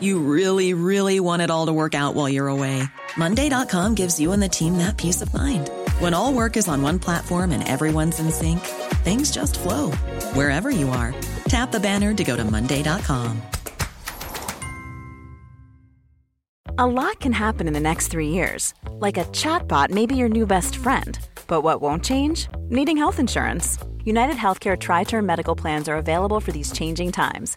You really, really want it all to work out while you're away. Monday.com gives you and the team that peace of mind. When all work is on one platform and everyone's in sync, things just flow wherever you are. Tap the banner to go to Monday.com. A lot can happen in the next three years. Like a chatbot may be your new best friend. But what won't change? Needing health insurance. United Healthcare Tri Term Medical Plans are available for these changing times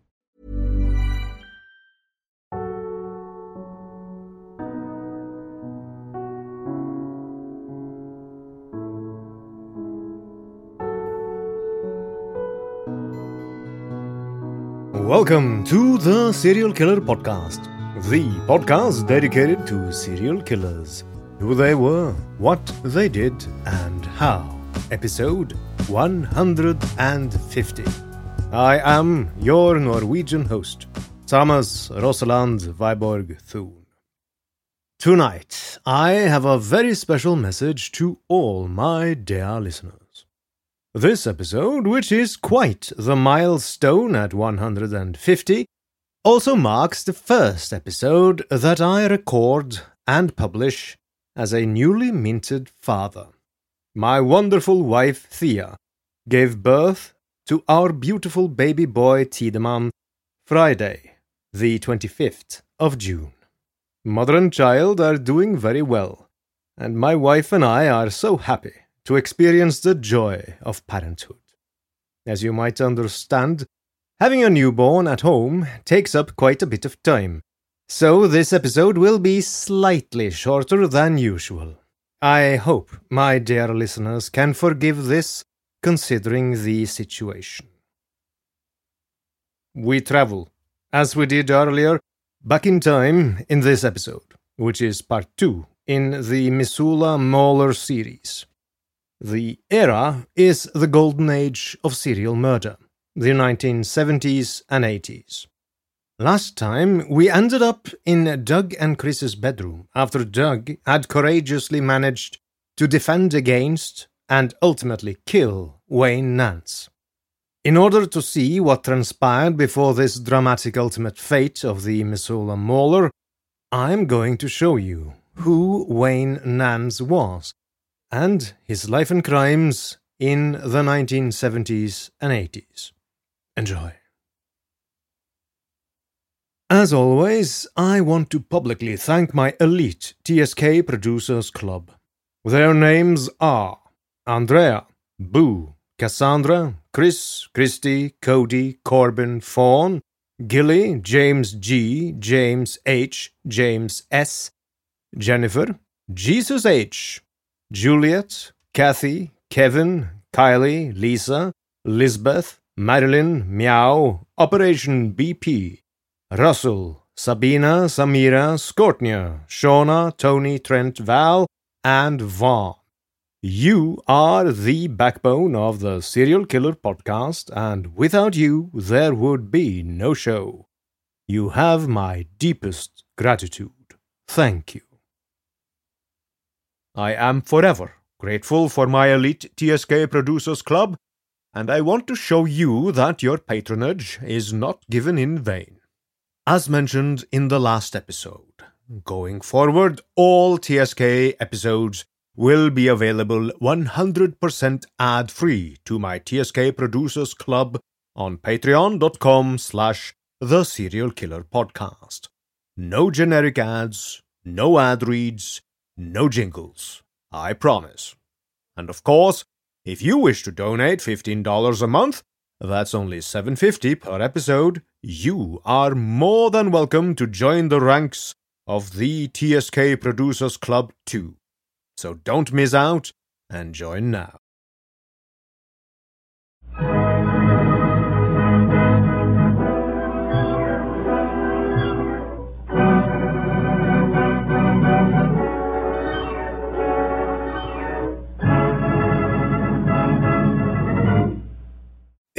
Welcome to the Serial Killer Podcast, the podcast dedicated to serial killers, who they were, what they did, and how. Episode 150. I am your Norwegian host, Thomas Rosaland Viborg Thun. Tonight, I have a very special message to all my dear listeners. This episode, which is quite the milestone at 150, also marks the first episode that I record and publish as a newly minted father. My wonderful wife Thea gave birth to our beautiful baby boy Tiedemann Friday, the 25th of June. Mother and child are doing very well, and my wife and I are so happy to experience the joy of parenthood. As you might understand, having a newborn at home takes up quite a bit of time, so this episode will be slightly shorter than usual. I hope my dear listeners can forgive this considering the situation. We travel, as we did earlier, back in time in this episode, which is part 2 in the Missoula Mauler series. The era is the golden age of serial murder, the 1970s and 80s. Last time, we ended up in Doug and Kris's bedroom after Doug had courageously managed to defend against and ultimately kill Wayne Nance. In order to see what transpired before this dramatic ultimate fate of the Missoula Mauler, I'm going to show you who Wayne Nance was and his life and crimes in the 1970s and 80s. Enjoy. As always, I want to publicly thank my elite TSK Producers Club. Their names are Andrea, Boo, Cassandra, Chris, Christy, Cody, Corbin, Fawn, Gilly, James G, James H, James S, Jennifer, Jesus H, Juliet, Kathy, Kevin, Kylie, Lisa, Lisbeth, Marilyn, Meow, Operation BP, Russell, Sabina, Samira, Scortnia, Shauna, Tony, Trent, Val, and Vaughn. You are the backbone of the Serial Killer podcast, and without you, there would be no show. You have my deepest gratitude. Thank you. I am forever grateful for my elite TSK Producers Club and I want to show you that your patronage is not given in vain. As mentioned in the last episode, going forward, all TSK episodes will be available 100% ad-free to my TSK Producers Club on patreon.com slash the serial killer podcast. No generic ads, no ad reads, no jingles. I promise. And of course, if you wish to donate $15 a month, that's only $7.50 per episode, you are more than welcome to join the ranks of the TSK Producers Club too. So don't miss out and join now.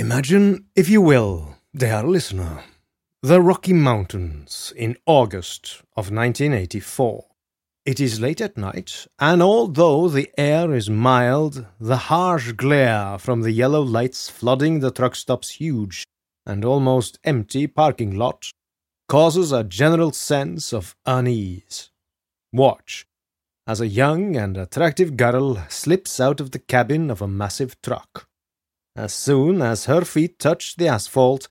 Imagine, if you will, dear listener, the Rocky Mountains in August of 1984. It is late at night, and although the air is mild, the harsh glare from the yellow lights flooding the truck stop's huge and almost empty parking lot causes a general sense of unease. Watch as a young and attractive girl slips out of the cabin of a massive truck. As soon as her feet touch the asphalt,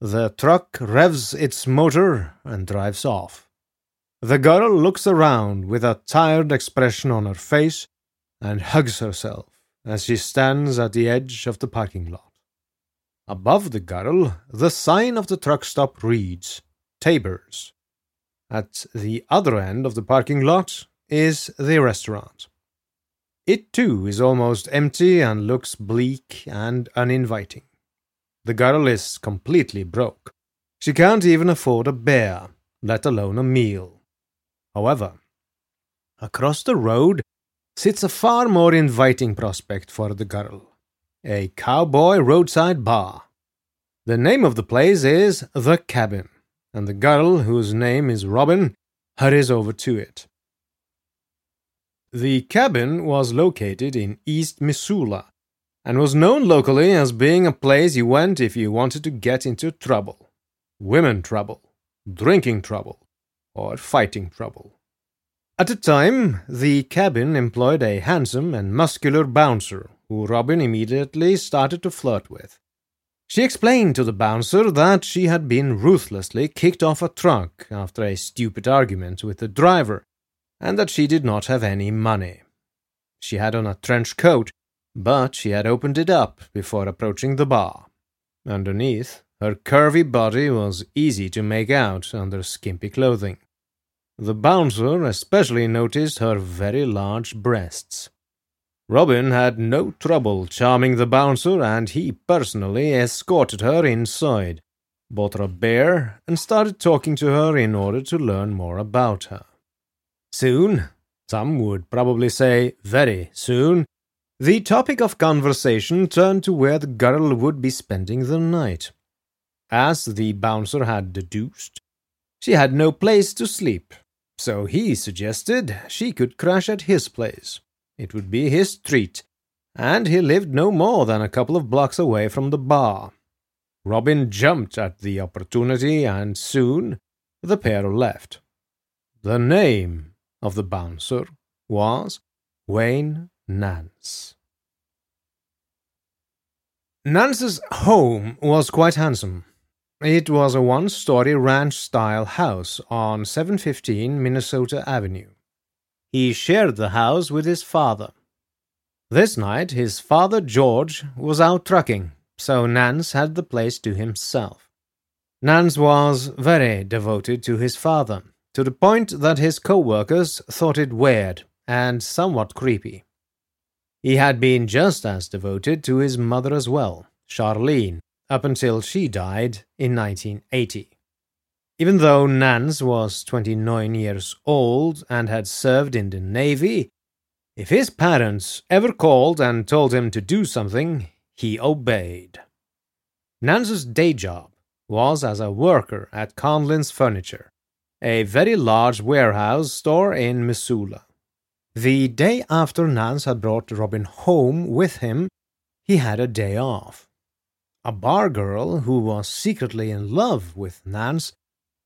the truck revs its motor and drives off. The girl looks around with a tired expression on her face and hugs herself as she stands at the edge of the parking lot. Above the girl, the sign of the truck stop reads Tabers. At the other end of the parking lot is the restaurant. It too is almost empty and looks bleak and uninviting. The girl is completely broke. She can't even afford a bear, let alone a meal. However, across the road sits a far more inviting prospect for the girl a cowboy roadside bar. The name of the place is The Cabin, and the girl, whose name is Robin, hurries over to it. The cabin was located in East Missoula and was known locally as being a place you went if you wanted to get into trouble women trouble, drinking trouble, or fighting trouble. At the time, the cabin employed a handsome and muscular bouncer who Robin immediately started to flirt with. She explained to the bouncer that she had been ruthlessly kicked off a truck after a stupid argument with the driver, and that she did not have any money. She had on a trench coat, but she had opened it up before approaching the bar. Underneath, her curvy body was easy to make out under skimpy clothing. The bouncer especially noticed her very large breasts. Robin had no trouble charming the bouncer, and he personally escorted her inside, bought her a beer, and started talking to her in order to learn more about her. Soon, some would probably say very soon, the topic of conversation turned to where the girl would be spending the night. As the bouncer had deduced, she had no place to sleep, so he suggested she could crash at his place. It would be his treat, and he lived no more than a couple of blocks away from the bar. Robin jumped at the opportunity, and soon the pair left. The name of the bouncer was Wayne Nance. Nance's home was quite handsome. It was a one story ranch style house on 715 Minnesota Avenue. He shared the house with his father. This night, his father George was out trucking, so Nance had the place to himself. Nance was very devoted to his father, to the point that his co workers thought it weird and somewhat creepy. He had been just as devoted to his mother as well, Charlene, up until she died in 1980. Even though Nance was 29 years old and had served in the Navy, if his parents ever called and told him to do something, he obeyed. Nance's day job was as a worker at Conlin's Furniture, a very large warehouse store in Missoula. The day after Nance had brought Robin home with him, he had a day off. a bar girl who was secretly in love with Nance,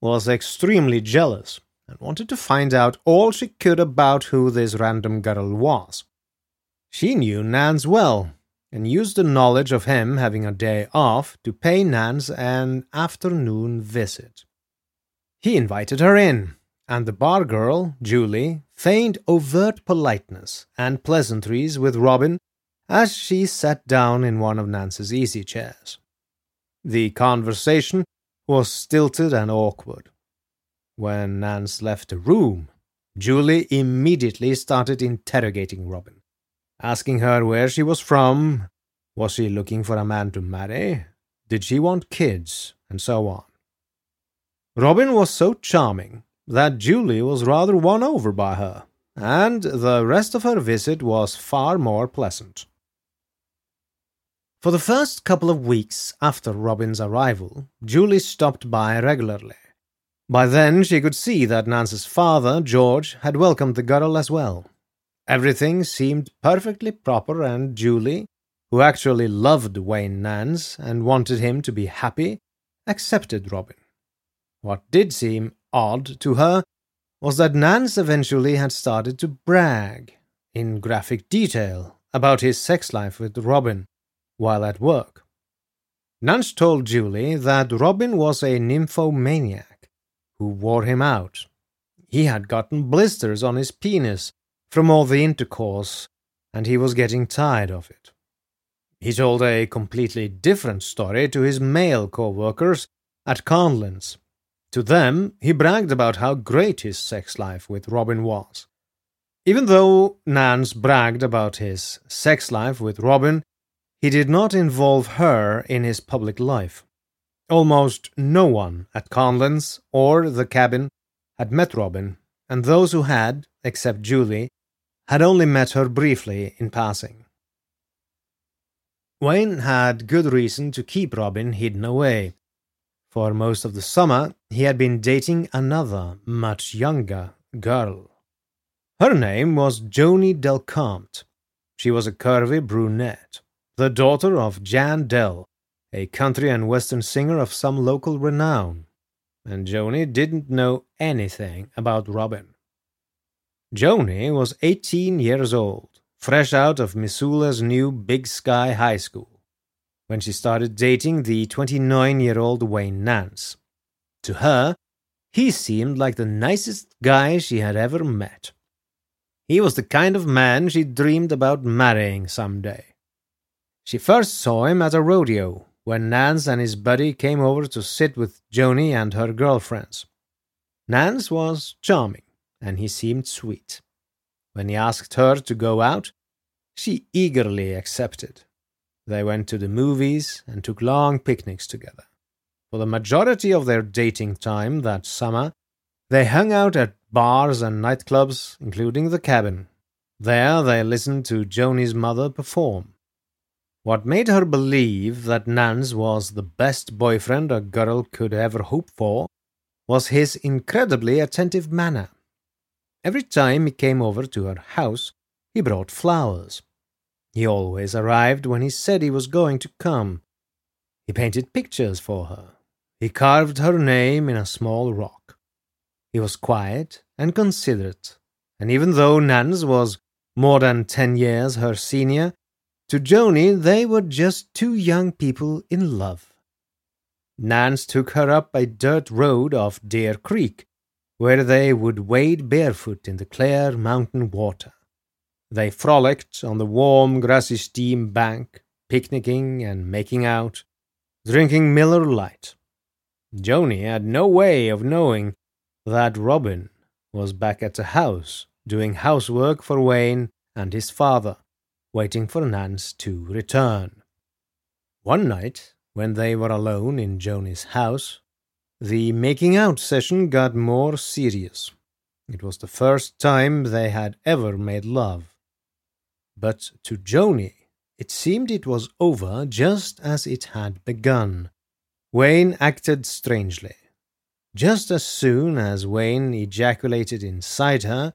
was extremely jealous and wanted to find out all she could about who this random girl was. She knew Nance well and used the knowledge of him having a day off to pay Nance an afternoon visit. He invited her in, and the bar girl, Julie, feigned overt politeness and pleasantries with Robin as she sat down in one of Nance's easy chairs. The conversation was stilted and awkward. When Nance left the room, Julie immediately started interrogating Robin, asking her where she was from, was she looking for a man to marry, did she want kids, and so on. Robin was so charming that Julie was rather won over by her, and the rest of her visit was far more pleasant. For the first couple of weeks after Robin's arrival, Julie stopped by regularly. By then she could see that Nance's father, George, had welcomed the girl as well. Everything seemed perfectly proper, and Julie, who actually loved Wayne Nance and wanted him to be happy, accepted Robin. What did seem odd to her was that Nance eventually had started to brag, in graphic detail, about his sex life with Robin while at work. Nance told Julie that Robin was a nymphomaniac who wore him out. He had gotten blisters on his penis from all the intercourse, and he was getting tired of it. He told a completely different story to his male co workers at Conlins. To them, he bragged about how great his sex life with Robin was. Even though Nance bragged about his sex life with Robin, he did not involve her in his public life. Almost no one at Conlins or the cabin had met Robin, and those who had, except Julie, had only met her briefly in passing. Wayne had good reason to keep Robin hidden away. For most of the summer, he had been dating another, much younger girl. Her name was Joni Delcampt. She was a curvy brunette the daughter of Jan Dell, a country and western singer of some local renown, and Joni didn't know anything about Robin. Joni was 18 years old, fresh out of Missoula's new Big Sky High School, when she started dating the 29 year old Wayne Nance. To her, he seemed like the nicest guy she had ever met. He was the kind of man she dreamed about marrying someday. She first saw him at a rodeo when Nance and his buddy came over to sit with Joni and her girlfriends. Nance was charming, and he seemed sweet. When he asked her to go out, she eagerly accepted. They went to the movies and took long picnics together. For the majority of their dating time that summer, they hung out at bars and nightclubs, including the cabin. There they listened to Joni's mother perform. What made her believe that Nance was the best boyfriend a girl could ever hope for was his incredibly attentive manner. Every time he came over to her house, he brought flowers. He always arrived when he said he was going to come. He painted pictures for her. He carved her name in a small rock. He was quiet and considerate, and even though Nance was more than ten years her senior, to Joni, they were just two young people in love. Nance took her up a dirt road off Deer Creek, where they would wade barefoot in the clear mountain water. They frolicked on the warm, grassy steam bank, picnicking and making out, drinking Miller Lite. Joni had no way of knowing that Robin was back at the house doing housework for Wayne and his father waiting for Nance to return. One night, when they were alone in Joni's house, the making out session got more serious. It was the first time they had ever made love. But to Joni, it seemed it was over just as it had begun. Wayne acted strangely. Just as soon as Wayne ejaculated inside her,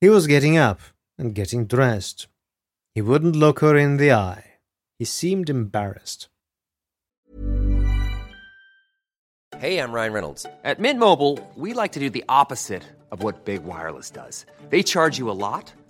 he was getting up and getting dressed. He wouldn't look her in the eye. He seemed embarrassed. Hey, I'm Ryan Reynolds. At Mint Mobile, we like to do the opposite of what Big Wireless does. They charge you a lot,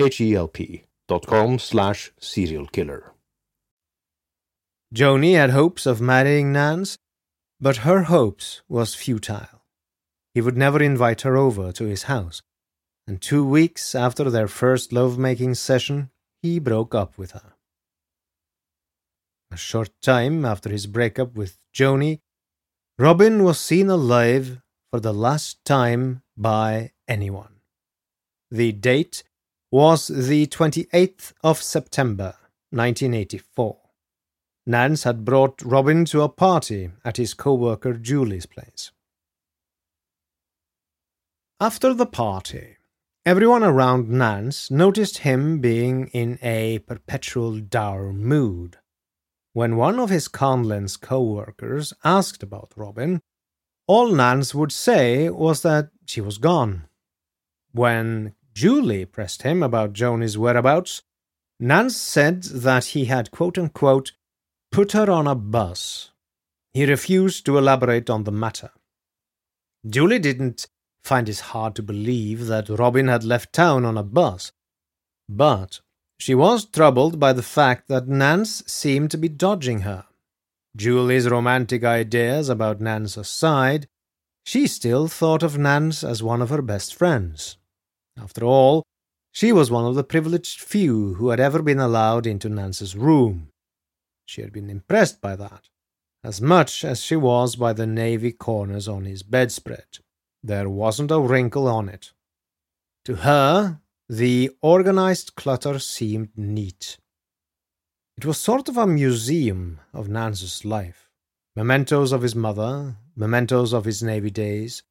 H-E-L-P dot com slash serial killer. Joni had hopes of marrying Nance, but her hopes was futile. He would never invite her over to his house, and two weeks after their first love-making session, he broke up with her. A short time after his breakup with Joni, Robin was seen alive for the last time by anyone. The date was the 28th of September, 1984. Nance had brought Robin to a party at his co-worker Julie's place. After the party, everyone around Nance noticed him being in a perpetual dour mood. When one of his Conlins co-workers asked about Robin, all Nance would say was that she was gone. When Julie pressed him about Joni's whereabouts, Nance said that he had quote unquote put her on a bus. He refused to elaborate on the matter. Julie didn't find it hard to believe that Robin had left town on a bus, but she was troubled by the fact that Nance seemed to be dodging her. Julie's romantic ideas about Nance aside, she still thought of Nance as one of her best friends. After all, she was one of the privileged few who had ever been allowed into Nance's room. She had been impressed by that, as much as she was by the navy corners on his bedspread. There wasn't a wrinkle on it. To her, the organized clutter seemed neat. It was sort of a museum of Nance's life. Mementos of his mother, mementos of his Navy days,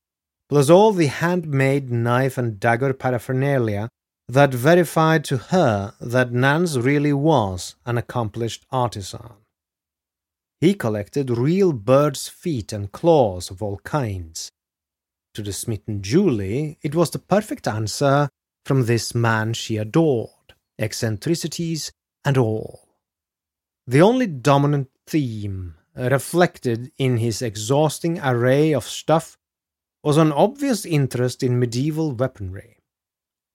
plus all the handmade knife and dagger paraphernalia that verified to her that Nance really was an accomplished artisan. He collected real birds' feet and claws of all kinds. To the smitten Julie, it was the perfect answer from this man she adored, eccentricities and all. The only dominant theme reflected in his exhausting array of stuff was an obvious interest in medieval weaponry.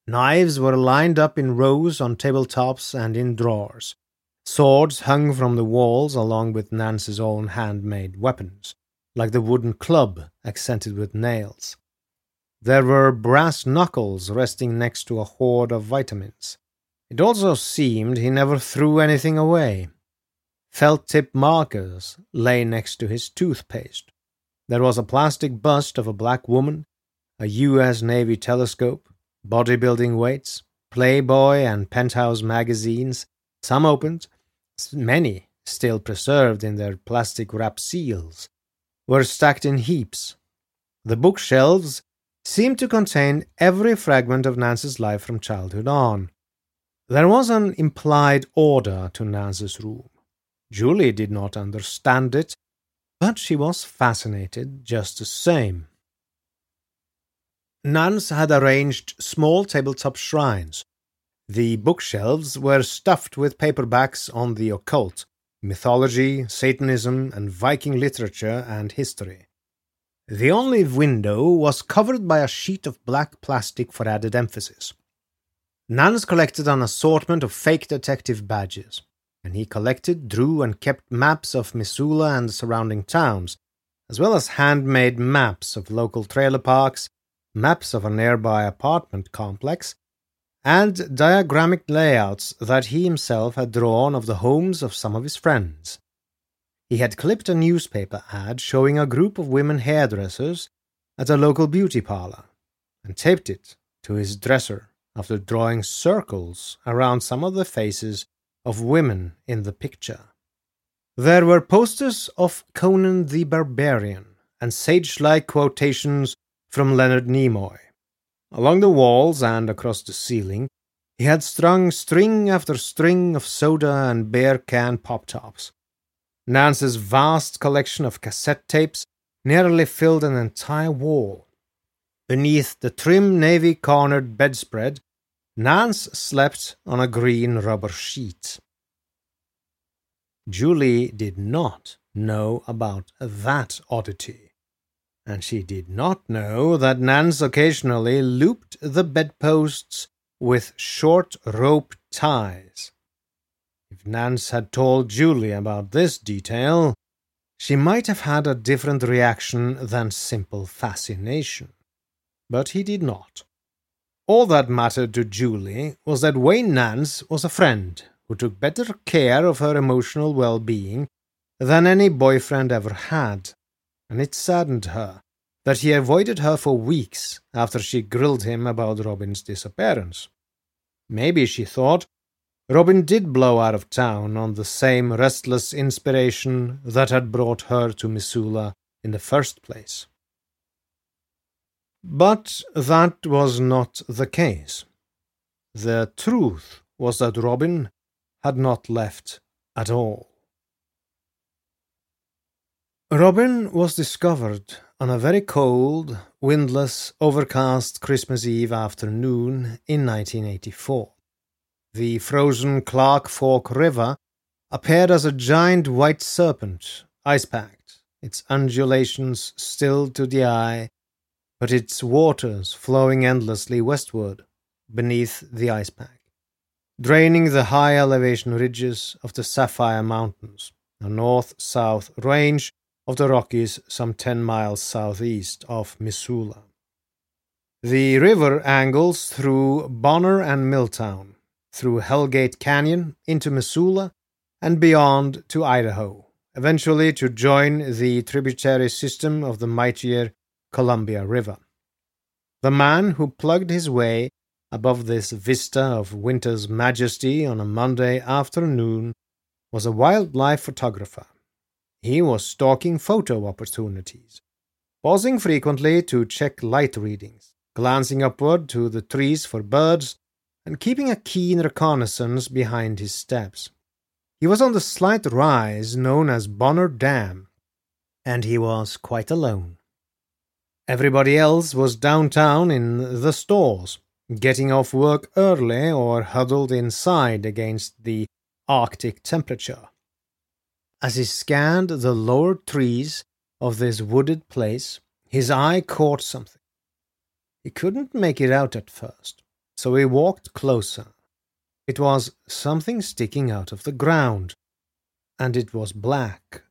Knives were lined up in rows on tabletops and in drawers. Swords hung from the walls along with Nance's own handmade weapons, like the wooden club accented with nails. There were brass knuckles resting next to a hoard of vitamins. It also seemed he never threw anything away. felt tip markers lay next to his toothpaste. There was a plastic bust of a black woman, a U.S. Navy telescope, bodybuilding weights, Playboy and Penthouse magazines, some opened, many still preserved in their plastic wrap seals, were stacked in heaps. The bookshelves seemed to contain every fragment of Nance's life from childhood on. There was an implied order to Nance's room. Julie did not understand it, but she was fascinated just the same. Nance had arranged small tabletop shrines. The bookshelves were stuffed with paperbacks on the occult, mythology, Satanism, and Viking literature and history. The only window was covered by a sheet of black plastic for added emphasis. Nance collected an assortment of fake detective badges, and he collected, drew, and kept maps of Missoula and the surrounding towns, as well as handmade maps of local trailer parks, maps of a nearby apartment complex, and diagrammic layouts that he himself had drawn of the homes of some of his friends. He had clipped a newspaper ad showing a group of women hairdressers at a local beauty parlor and taped it to his dresser after drawing circles around some of the faces of women in the picture. There were posters of Conan the Barbarian and sage like quotations from Leonard Nimoy. Along the walls and across the ceiling, he had strung string after string of soda and beer can pop tops. Nance's vast collection of cassette tapes nearly filled an entire wall. Beneath the trim navy cornered bedspread, Nance slept on a green rubber sheet. Julie did not know about that oddity and she did not know that Nance occasionally looped the bedposts with short rope ties. If Nance had told Julie about this detail, she might have had a different reaction than simple fascination. But he did not. All that mattered to Julie was that Wayne Nance was a friend who took better care of her emotional well being than any boyfriend ever had and it saddened her that he avoided her for weeks after she grilled him about Robin's disappearance. Maybe, she thought, Robin did blow out of town on the same restless inspiration that had brought her to Missoula in the first place. But that was not the case. The truth was that Robin had not left at all. Robin was discovered on a very cold, windless, overcast Christmas Eve afternoon in 1984. The frozen Clark Fork River appeared as a giant white serpent, ice packed, its undulations still to the eye, but its waters flowing endlessly westward beneath the ice pack, draining the high elevation ridges of the Sapphire Mountains, a north south range of the Rockies some 10 miles southeast of Missoula. The river angles through Bonner and Milltown, through Hellgate Canyon into Missoula, and beyond to Idaho, eventually to join the tributary system of the mightier Columbia River. The man who plugged his way above this vista of winter's majesty on a Monday afternoon was a wildlife photographer he was stalking photo opportunities, pausing frequently to check light readings, glancing upward to the trees for birds, and keeping a keen reconnaissance behind his steps. He was on the slight rise known as Bonner Dam, and he was quite alone. Everybody else was downtown in the stores, getting off work early or huddled inside against the Arctic temperature. As he scanned the lower trees of this wooded place, his eye caught something. He couldn't make it out at first, so he walked closer. It was something sticking out of the ground, and it was black.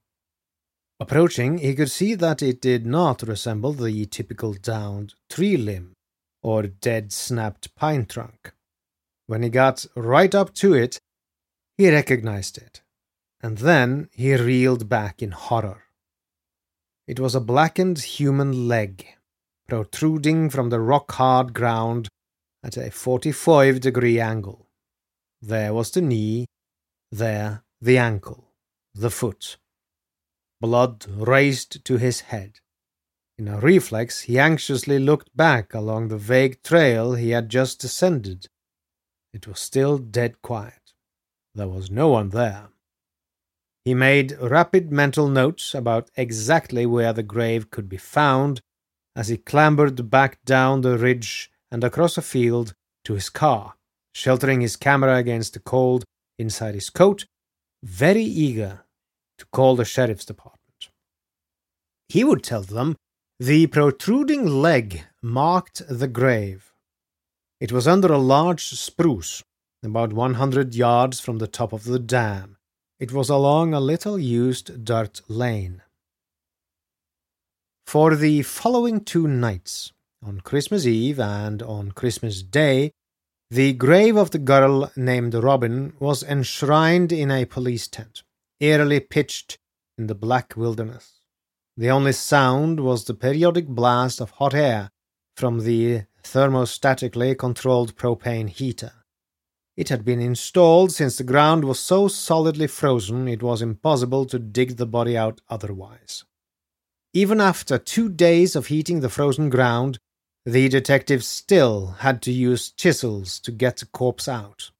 Approaching, he could see that it did not resemble the typical downed tree limb or dead snapped pine trunk. When he got right up to it, he recognized it and then he reeled back in horror. It was a blackened human leg, protruding from the rock hard ground at a 45 degree angle. There was the knee, there the ankle, the foot. Blood raced to his head. In a reflex, he anxiously looked back along the vague trail he had just descended. It was still dead quiet. There was no one there. He made rapid mental notes about exactly where the grave could be found as he clambered back down the ridge and across a field to his car, sheltering his camera against the cold inside his coat, very eager to call the sheriff's department. He would tell them the protruding leg marked the grave. It was under a large spruce, about 100 yards from the top of the dam. It was along a little used dirt lane. For the following two nights, on Christmas Eve and on Christmas Day, the grave of the girl named Robin was enshrined in a police tent, eerily pitched in the black wilderness. The only sound was the periodic blast of hot air from the thermostatically controlled propane heater. It had been installed since the ground was so solidly frozen it was impossible to dig the body out otherwise. Even after two days of heating the frozen ground, the detectives still had to use chisels to get the corpse out.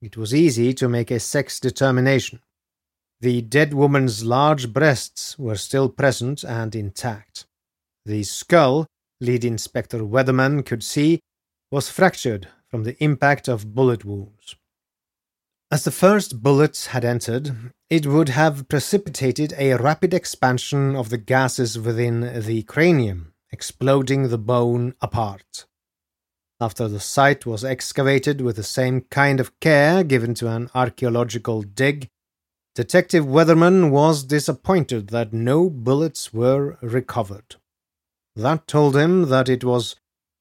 It was easy to make a sex determination. The dead woman's large breasts were still present and intact. The skull, lead inspector Weatherman could see, was fractured from the impact of bullet wounds. As the first bullets had entered, it would have precipitated a rapid expansion of the gases within the cranium, exploding the bone apart. After the site was excavated with the same kind of care given to an archaeological dig, Detective Weatherman was disappointed that no bullets were recovered. That told him that it was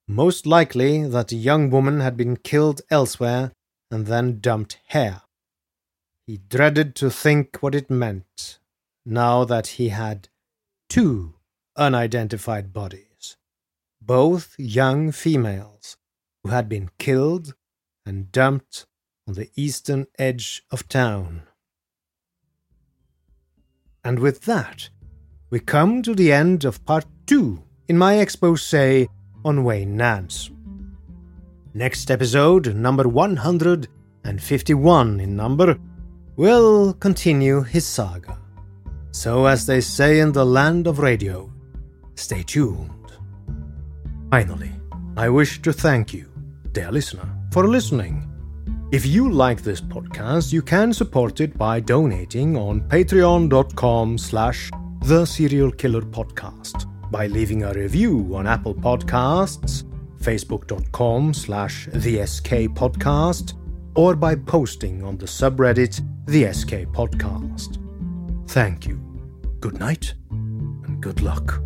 most likely that the young woman had been killed elsewhere and then dumped here. He dreaded to think what it meant, now that he had two unidentified bodies, both young females who had been killed and dumped on the eastern edge of town. And with that, we come to the end of part two in my expose on Wayne Nance. Next episode, number 151 in number, will continue his saga. So, as they say in the land of radio, stay tuned. Finally, I wish to thank you, dear listener, for listening. If you like this podcast, you can support it by donating on patreon.com slash the serial killer podcast by leaving a review on Apple Podcasts, facebook.com slash the SK Podcast, or by posting on the subreddit the SK Podcast. Thank you. Good night and good luck.